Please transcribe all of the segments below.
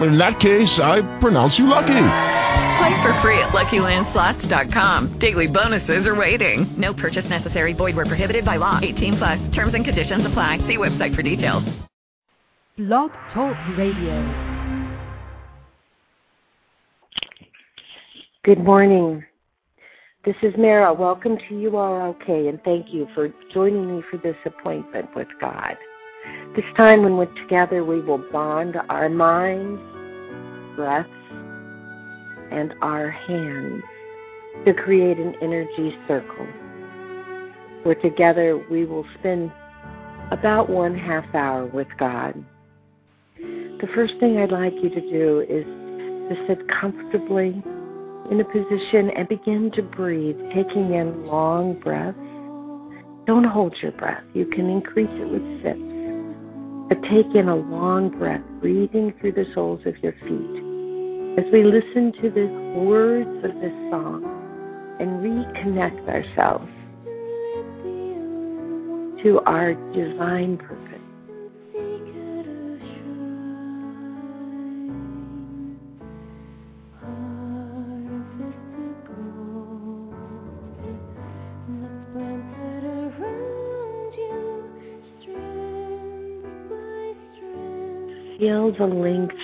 In that case, I pronounce you lucky. Play for free at LuckyLandSlots.com. Daily bonuses are waiting. No purchase necessary. Void where prohibited by law. 18 plus. Terms and conditions apply. See website for details. Blog Talk Radio. Good morning. This is Mara. Welcome to You Are Okay, and thank you for joining me for this appointment with God. This time when we're together, we will bond our minds, breaths, and our hands to create an energy circle. Where together we will spend about one half hour with God. The first thing I'd like you to do is to sit comfortably in a position and begin to breathe, taking in long breaths. Don't hold your breath. You can increase it with sips. But take in a long breath, breathing through the soles of your feet. As we listen to the words of this song and reconnect ourselves to our divine purpose. The length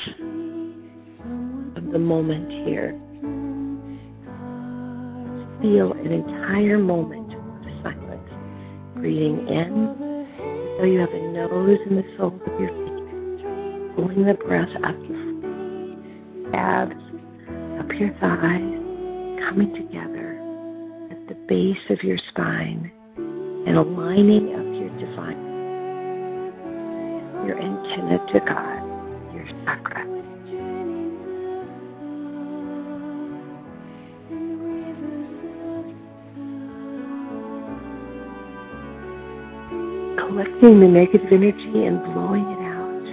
of the moment here. Feel an entire moment of silence. Breathing in, so you have a nose in the soles of your feet. Pulling the breath up your calves, up your thighs, coming together at the base of your spine and aligning up your divine, your antenna to God your chakra. Collecting the negative energy and blowing it out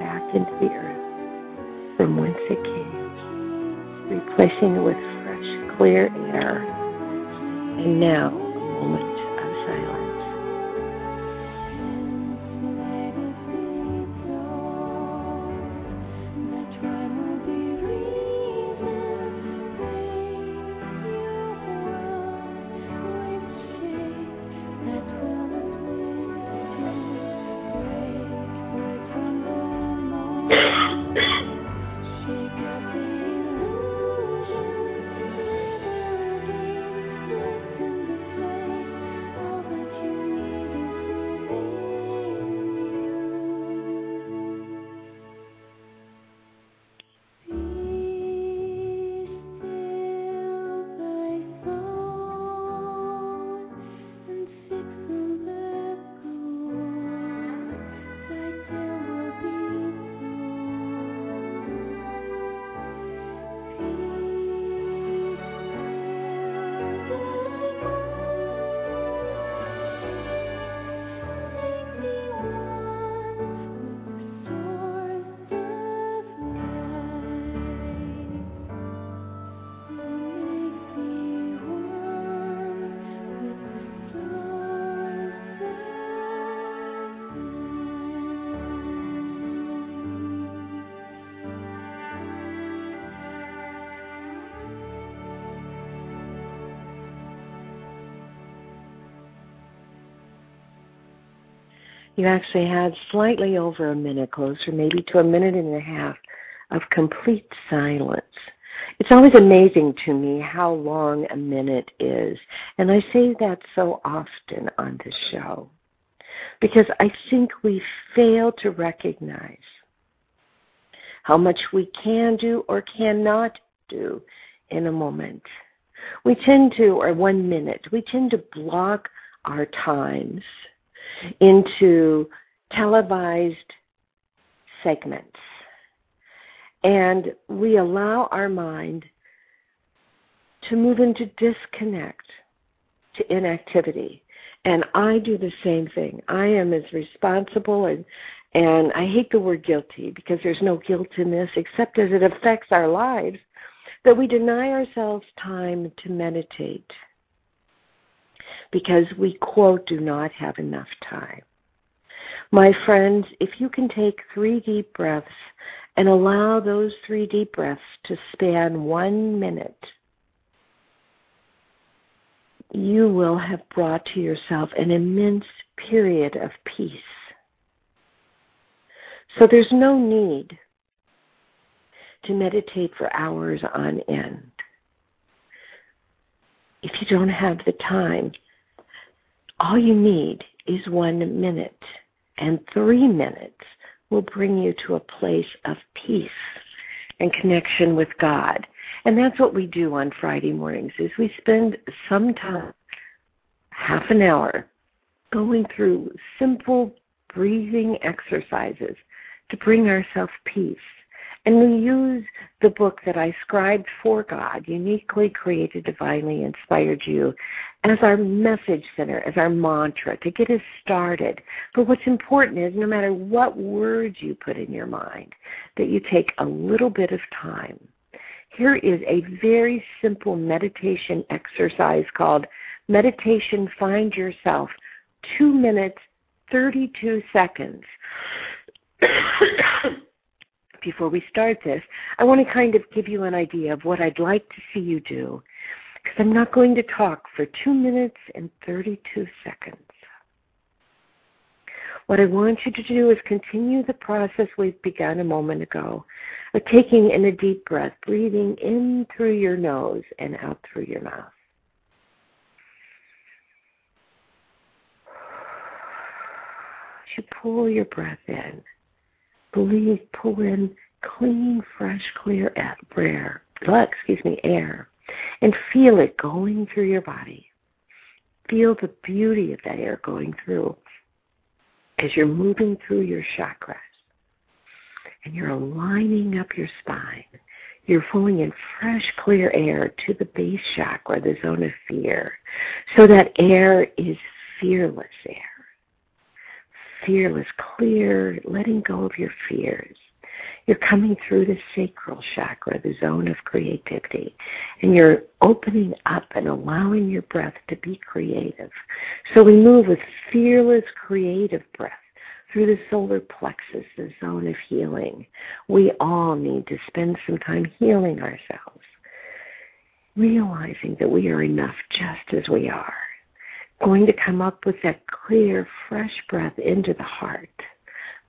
back into the earth from whence it came, replacing it with fresh, clear air. And now, you actually had slightly over a minute, closer maybe to a minute and a half of complete silence. It's always amazing to me how long a minute is. And I say that so often on this show because I think we fail to recognize how much we can do or cannot do in a moment. We tend to, or one minute, we tend to block our times into televised segments. And we allow our mind to move into disconnect, to inactivity. And I do the same thing. I am as responsible and and I hate the word guilty because there's no guilt in this except as it affects our lives that we deny ourselves time to meditate because we, quote, do not have enough time. My friends, if you can take three deep breaths and allow those three deep breaths to span one minute, you will have brought to yourself an immense period of peace. So there's no need to meditate for hours on end. If you don't have the time, all you need is one minute, and three minutes will bring you to a place of peace and connection with God. And that's what we do on Friday mornings is we spend some time, half an hour, going through simple breathing exercises to bring ourselves peace. And we use the book that I scribed for God, uniquely created, divinely inspired you, as our message center, as our mantra to get us started. But what's important is no matter what words you put in your mind, that you take a little bit of time. Here is a very simple meditation exercise called Meditation Find Yourself, 2 minutes, 32 seconds. Before we start this, I want to kind of give you an idea of what I'd like to see you do because I'm not going to talk for 2 minutes and 32 seconds. What I want you to do is continue the process we've begun a moment ago of taking in a deep breath, breathing in through your nose and out through your mouth. you pull your breath in, believe, pull in clean, fresh, clear air, excuse me, air, and feel it going through your body. Feel the beauty of that air going through as you're moving through your chakras and you're aligning up your spine. You're pulling in fresh, clear air to the base chakra, the zone of fear. So that air is fearless air. Fearless, clear, letting go of your fears. You're coming through the sacral chakra, the zone of creativity, and you're opening up and allowing your breath to be creative. So we move with fearless, creative breath through the solar plexus, the zone of healing. We all need to spend some time healing ourselves, realizing that we are enough just as we are. Going to come up with that clear, fresh breath into the heart,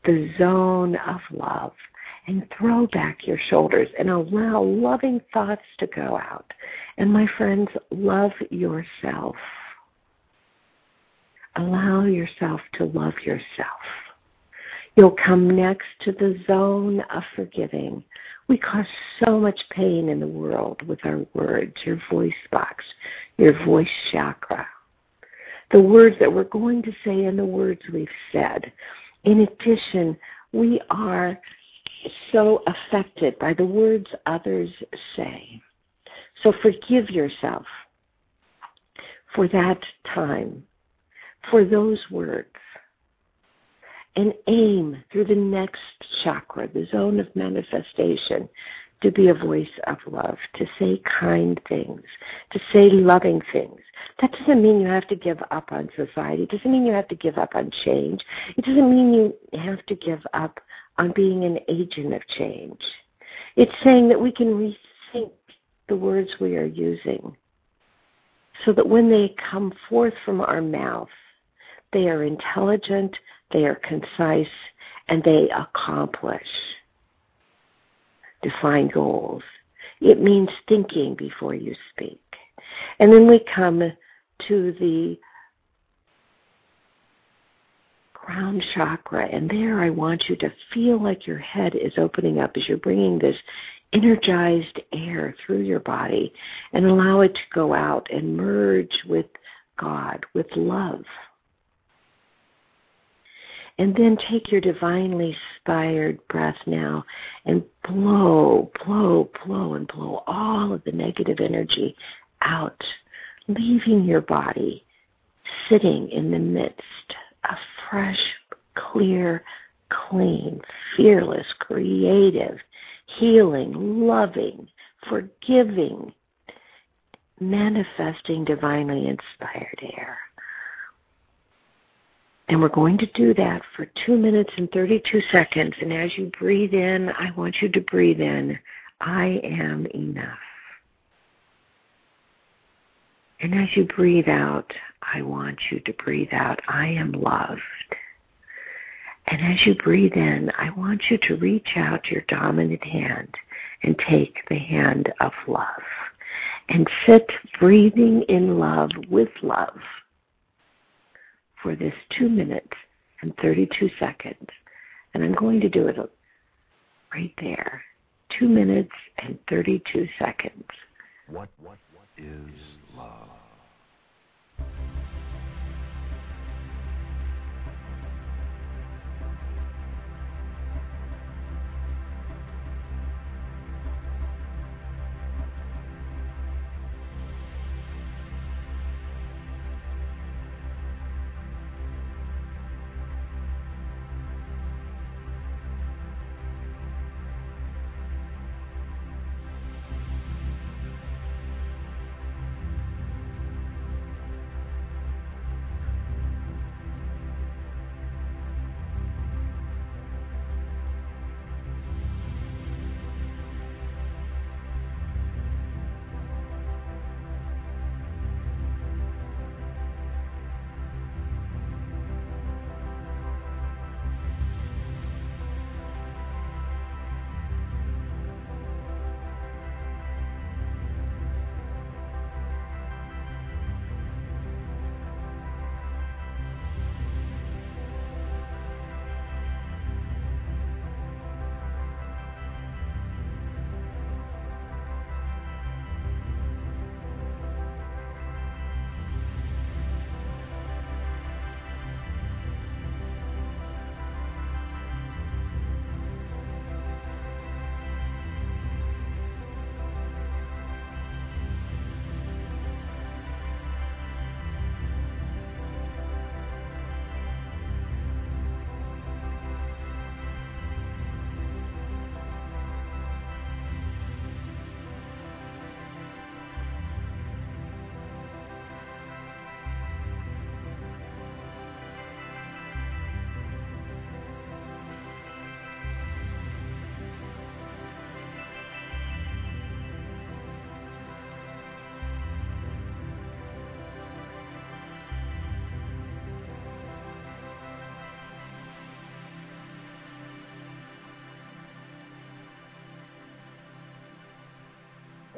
the zone of love, and throw back your shoulders and allow loving thoughts to go out. And my friends, love yourself. Allow yourself to love yourself. You'll come next to the zone of forgiving. We cause so much pain in the world with our words, your voice box, your voice chakra. The words that we're going to say and the words we've said. In addition, we are so affected by the words others say. So forgive yourself for that time, for those words and aim through the next chakra, the zone of manifestation, to be a voice of love, to say kind things, to say loving things. That doesn't mean you have to give up on society. It doesn't mean you have to give up on change. It doesn't mean you have to give up on being an agent of change. It's saying that we can rethink the words we are using so that when they come forth from our mouth, they are intelligent, they are concise, and they accomplish defined goals. It means thinking before you speak. And then we come to the crown chakra, and there I want you to feel like your head is opening up as you're bringing this energized air through your body and allow it to go out and merge with God, with love. And then take your divinely inspired breath now and blow, blow, blow, and blow all of the negative energy out, leaving your body sitting in the midst of fresh, clear, clean, fearless, creative, healing, loving, forgiving, manifesting divinely inspired air. And we're going to do that for 2 minutes and 32 seconds. And as you breathe in, I want you to breathe in, I am enough. And as you breathe out, I want you to breathe out, I am loved. And as you breathe in, I want you to reach out your dominant hand and take the hand of love. And sit breathing in love with love for this two minutes and 32 seconds. And I'm going to do it right there. Two minutes and 32 seconds. What, what, what is love?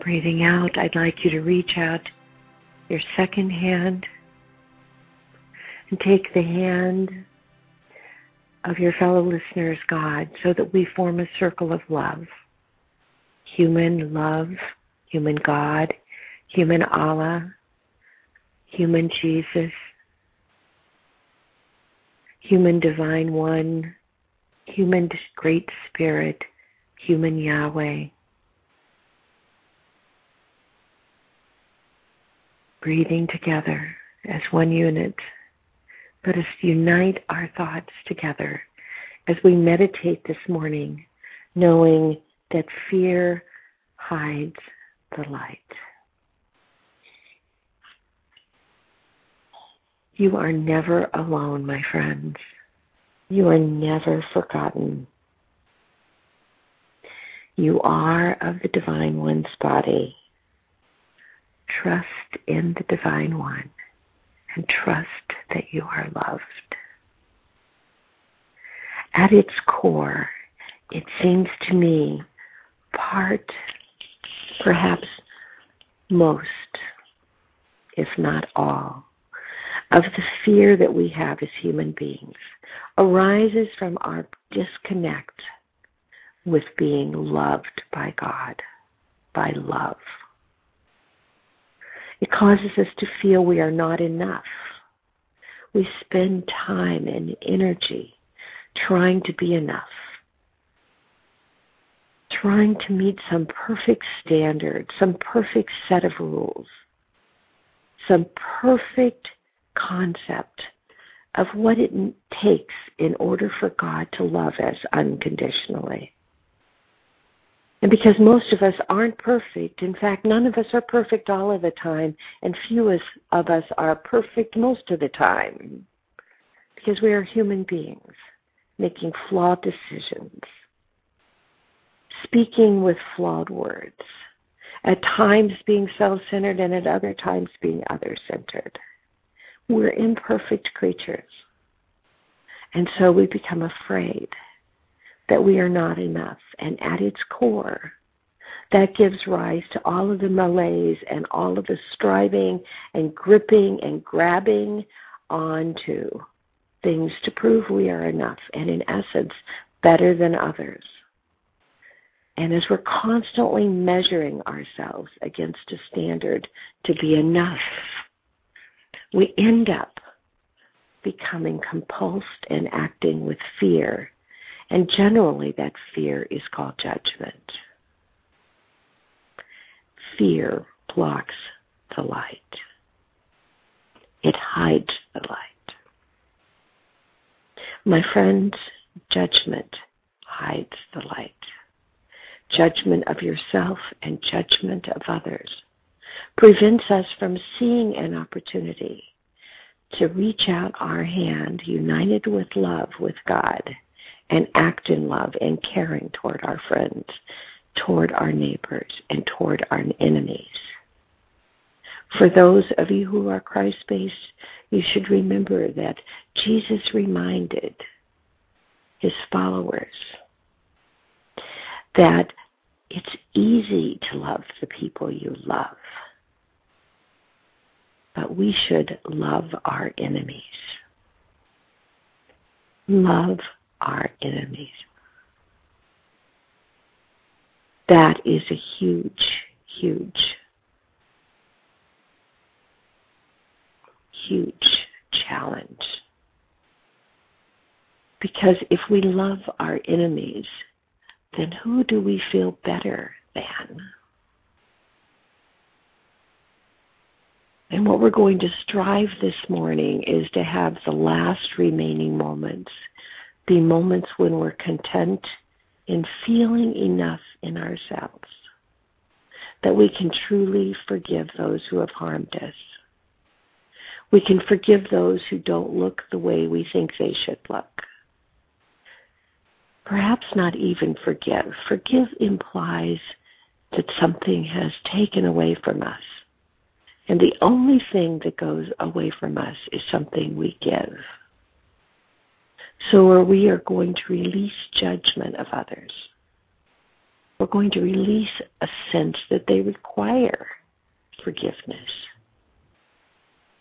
Breathing out, I'd like you to reach out your second hand and take the hand of your fellow listeners, God, so that we form a circle of love. Human love, human God, human Allah, human Jesus, human divine one, human great spirit, human Yahweh. Breathing together as one unit. Let us unite our thoughts together as we meditate this morning, knowing that fear hides the light. You are never alone, my friends. You are never forgotten. You are of the Divine One's body Trust in the Divine One and trust that you are loved. At its core, it seems to me part, perhaps most, if not all, of the fear that we have as human beings arises from our disconnect with being loved by God, by love. It causes us to feel we are not enough. We spend time and energy trying to be enough, trying to meet some perfect standard, some perfect set of rules, some perfect concept of what it takes in order for God to love us unconditionally. And because most of us aren't perfect, in fact, none of us are perfect all of the time, and few of us are perfect most of the time, because we are human beings making flawed decisions, speaking with flawed words, at times being self centered and at other times being other centered. We're imperfect creatures. And so we become afraid that we are not enough. And at its core, that gives rise to all of the malaise and all of the striving and gripping and grabbing onto things to prove we are enough and, in essence, better than others. And as we're constantly measuring ourselves against a standard to be enough, we end up becoming compulsed and acting with fear. And generally, that fear is called judgment. Fear blocks the light, it hides the light. My friends, judgment hides the light. Judgment of yourself and judgment of others prevents us from seeing an opportunity to reach out our hand united with love with God and act in love and caring toward our friends, toward our neighbors, and toward our enemies. For those of you who are Christ based, you should remember that Jesus reminded his followers that it's easy to love the people you love but we should love our enemies. Love our enemies. That is a huge, huge, huge challenge. Because if we love our enemies, then who do we feel better than? And what we're going to strive this morning is to have the last remaining moments be moments when we're content in feeling enough in ourselves that we can truly forgive those who have harmed us. We can forgive those who don't look the way we think they should look. Perhaps not even forgive. Forgive implies that something has taken away from us and the only thing that goes away from us is something we give. So we are going to release judgment of others. We're going to release a sense that they require forgiveness.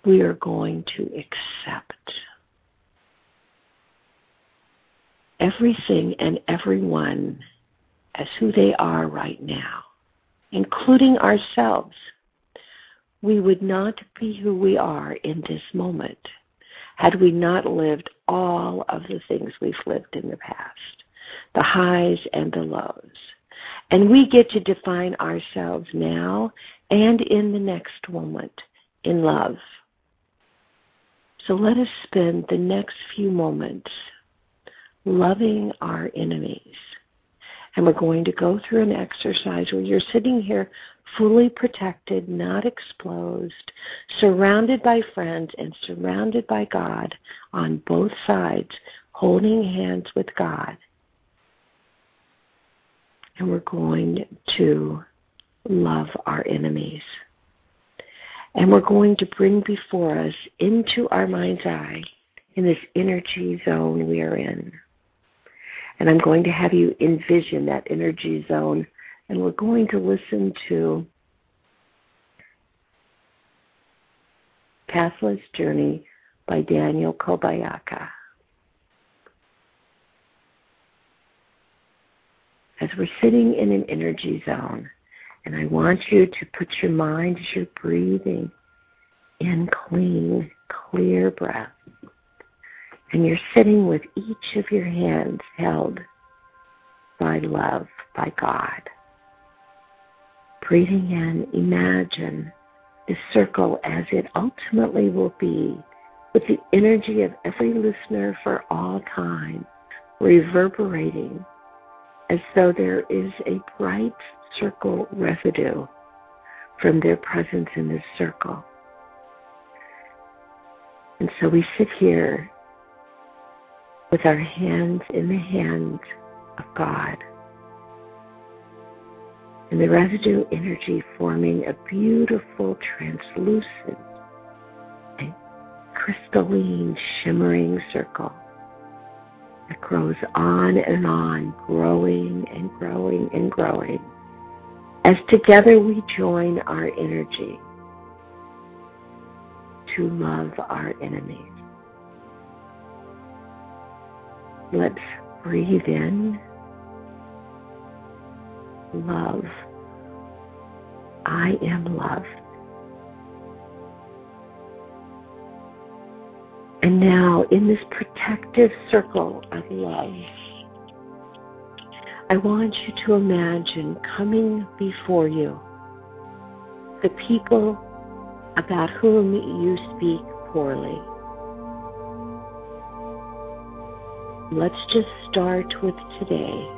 We are going to accept everything and everyone as who they are right now, including ourselves we would not be who we are in this moment had we not lived all of the things we've lived in the past, the highs and the lows. And we get to define ourselves now and in the next moment in love. So let us spend the next few moments loving our enemies. And we're going to go through an exercise where you're sitting here fully protected, not exposed, surrounded by friends and surrounded by God on both sides, holding hands with God. And we're going to love our enemies. And we're going to bring before us into our mind's eye in this energy zone we are in. And I'm going to have you envision that energy zone and we're going to listen to Pathless Journey by Daniel Kobialka. As we're sitting in an energy zone, and I want you to put your mind as you're breathing in clean, clear breath. And you're sitting with each of your hands held by love, by God. Breathing in, imagine the circle as it ultimately will be with the energy of every listener for all time reverberating as though there is a bright circle residue from their presence in this circle. And so we sit here with our hands in the hands of God. And the residue energy forming a beautiful, translucent, and crystalline, shimmering circle that grows on and on, growing and growing and growing. As together we join our energy to love our enemies. Let's breathe in love. I am loved. And now, in this protective circle of love, I want you to imagine coming before you the people about whom you speak poorly. Let's just start with today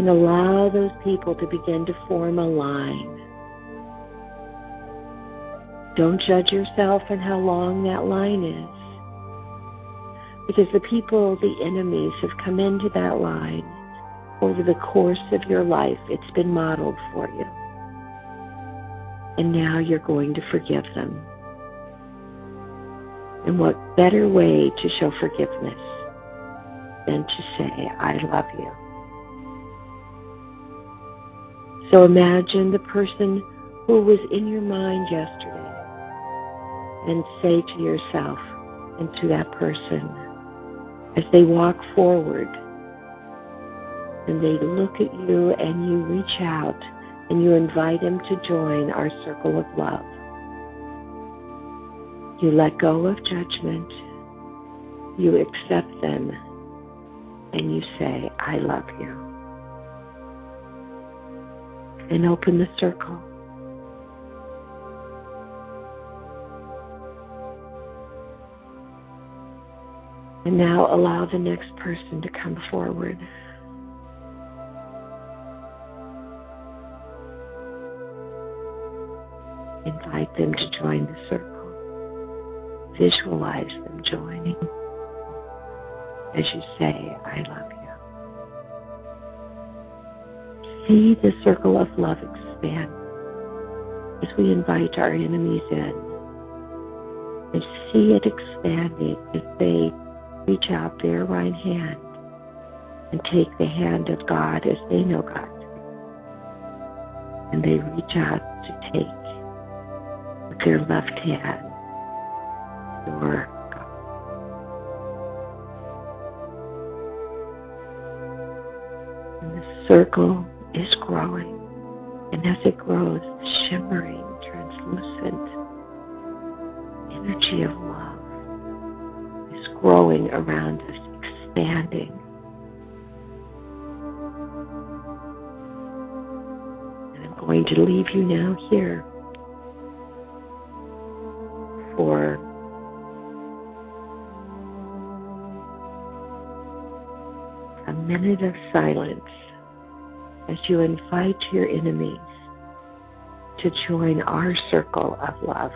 and allow those people to begin to form a line. Don't judge yourself on how long that line is. Because the people, the enemies, have come into that line over the course of your life. It's been modeled for you. And now you're going to forgive them. And what better way to show forgiveness than to say, I love you? So imagine the person who was in your mind yesterday and say to yourself and to that person as they walk forward and they look at you and you reach out and you invite them to join our circle of love. You let go of judgment. You accept them and you say, I love you. And open the circle. And now allow the next person to come forward. Invite them to join the circle. Visualize them joining as you say, I love you. See the circle of love expand as we invite our enemies in. And see it expanding as they reach out their right hand and take the hand of God as they know God. And they reach out to take with their left hand And the circle is growing. And as it grows, the shimmering, translucent energy of love is growing around us, expanding. And I'm going to leave you now here silence as you invite your enemies to join our circle of love.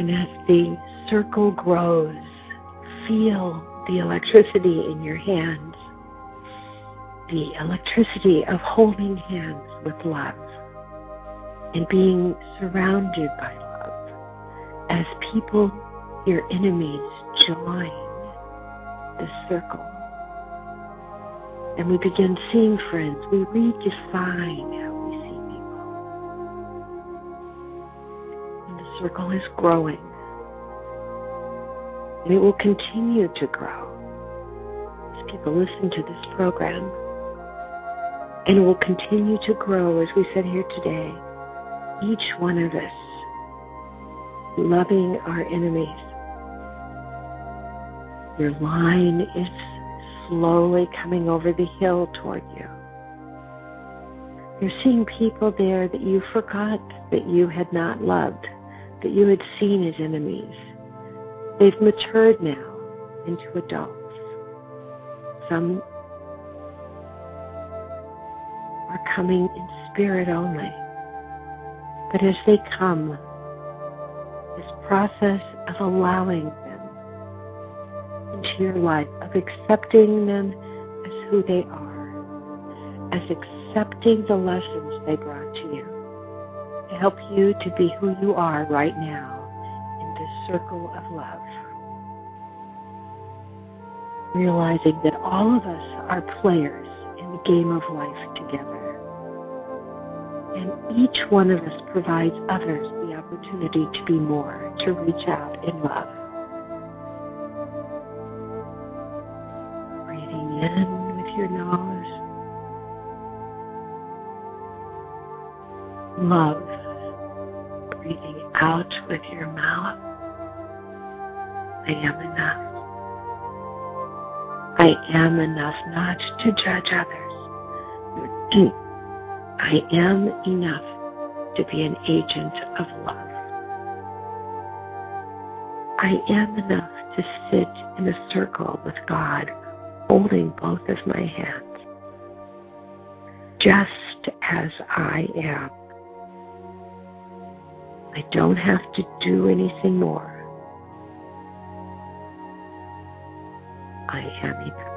And as the circle grows, feel the electricity in your hands, the electricity of holding hands with love and being surrounded by love as people, your enemies, join the circle. And we begin seeing friends. We redefine circle is growing. And it will continue to grow as people listen to this program. And it will continue to grow, as we sit here today, each one of us loving our enemies. Your line is slowly coming over the hill toward you. You're seeing people there that you forgot that you had not loved, that you had seen as enemies. They've matured now into adults. Some are coming in spirit only. But as they come, this process of allowing them into your life, of accepting them as who they are, as accepting the lessons they brought to you, help you to be who you are right now in this circle of love. Realizing that all of us are players in the game of life together. And each one of us provides others the opportunity to be more, to reach out in love. Breathing in with your nose. Love. Out with your mouth. I am enough. I am enough not to judge others. I am enough to be an agent of love. I am enough to sit in a circle with God, holding both of my hands, just as I am. I don't have to do anything more. I am enough.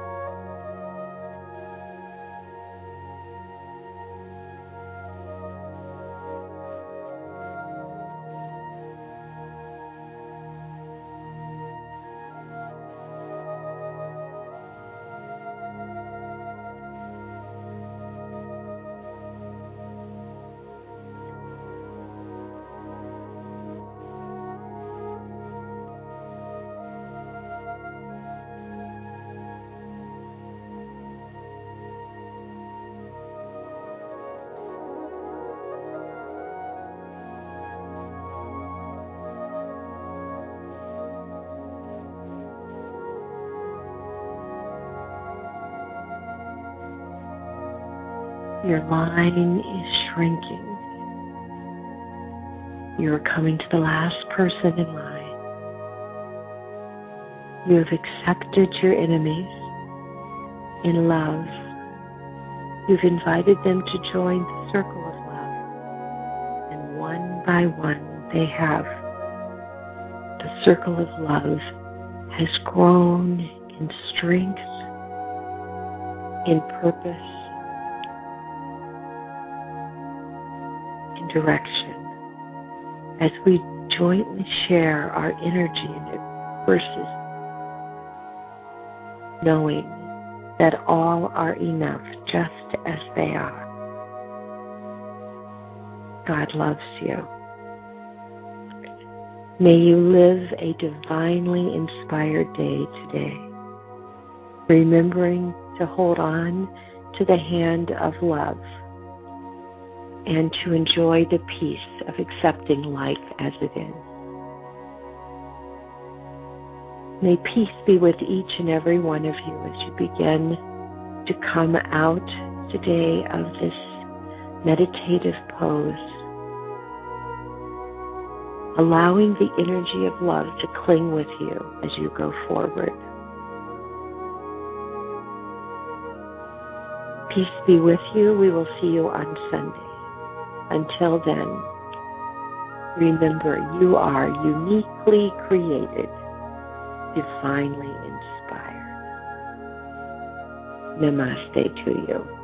Your line is shrinking. You are coming to the last person in line. You have accepted your enemies in love. You've invited them to join the circle of love. And one by one, they have. The circle of love has grown in strength, in purpose, direction as we jointly share our energy in it versus knowing that all are enough just as they are. God loves you. May you live a divinely inspired day today, remembering to hold on to the hand of love and to enjoy the peace of accepting life as it is. May peace be with each and every one of you as you begin to come out today of this meditative pose, allowing the energy of love to cling with you as you go forward. Peace be with you. We will see you on Sunday. Until then, Remember, you are uniquely created, divinely inspired. Namaste to you.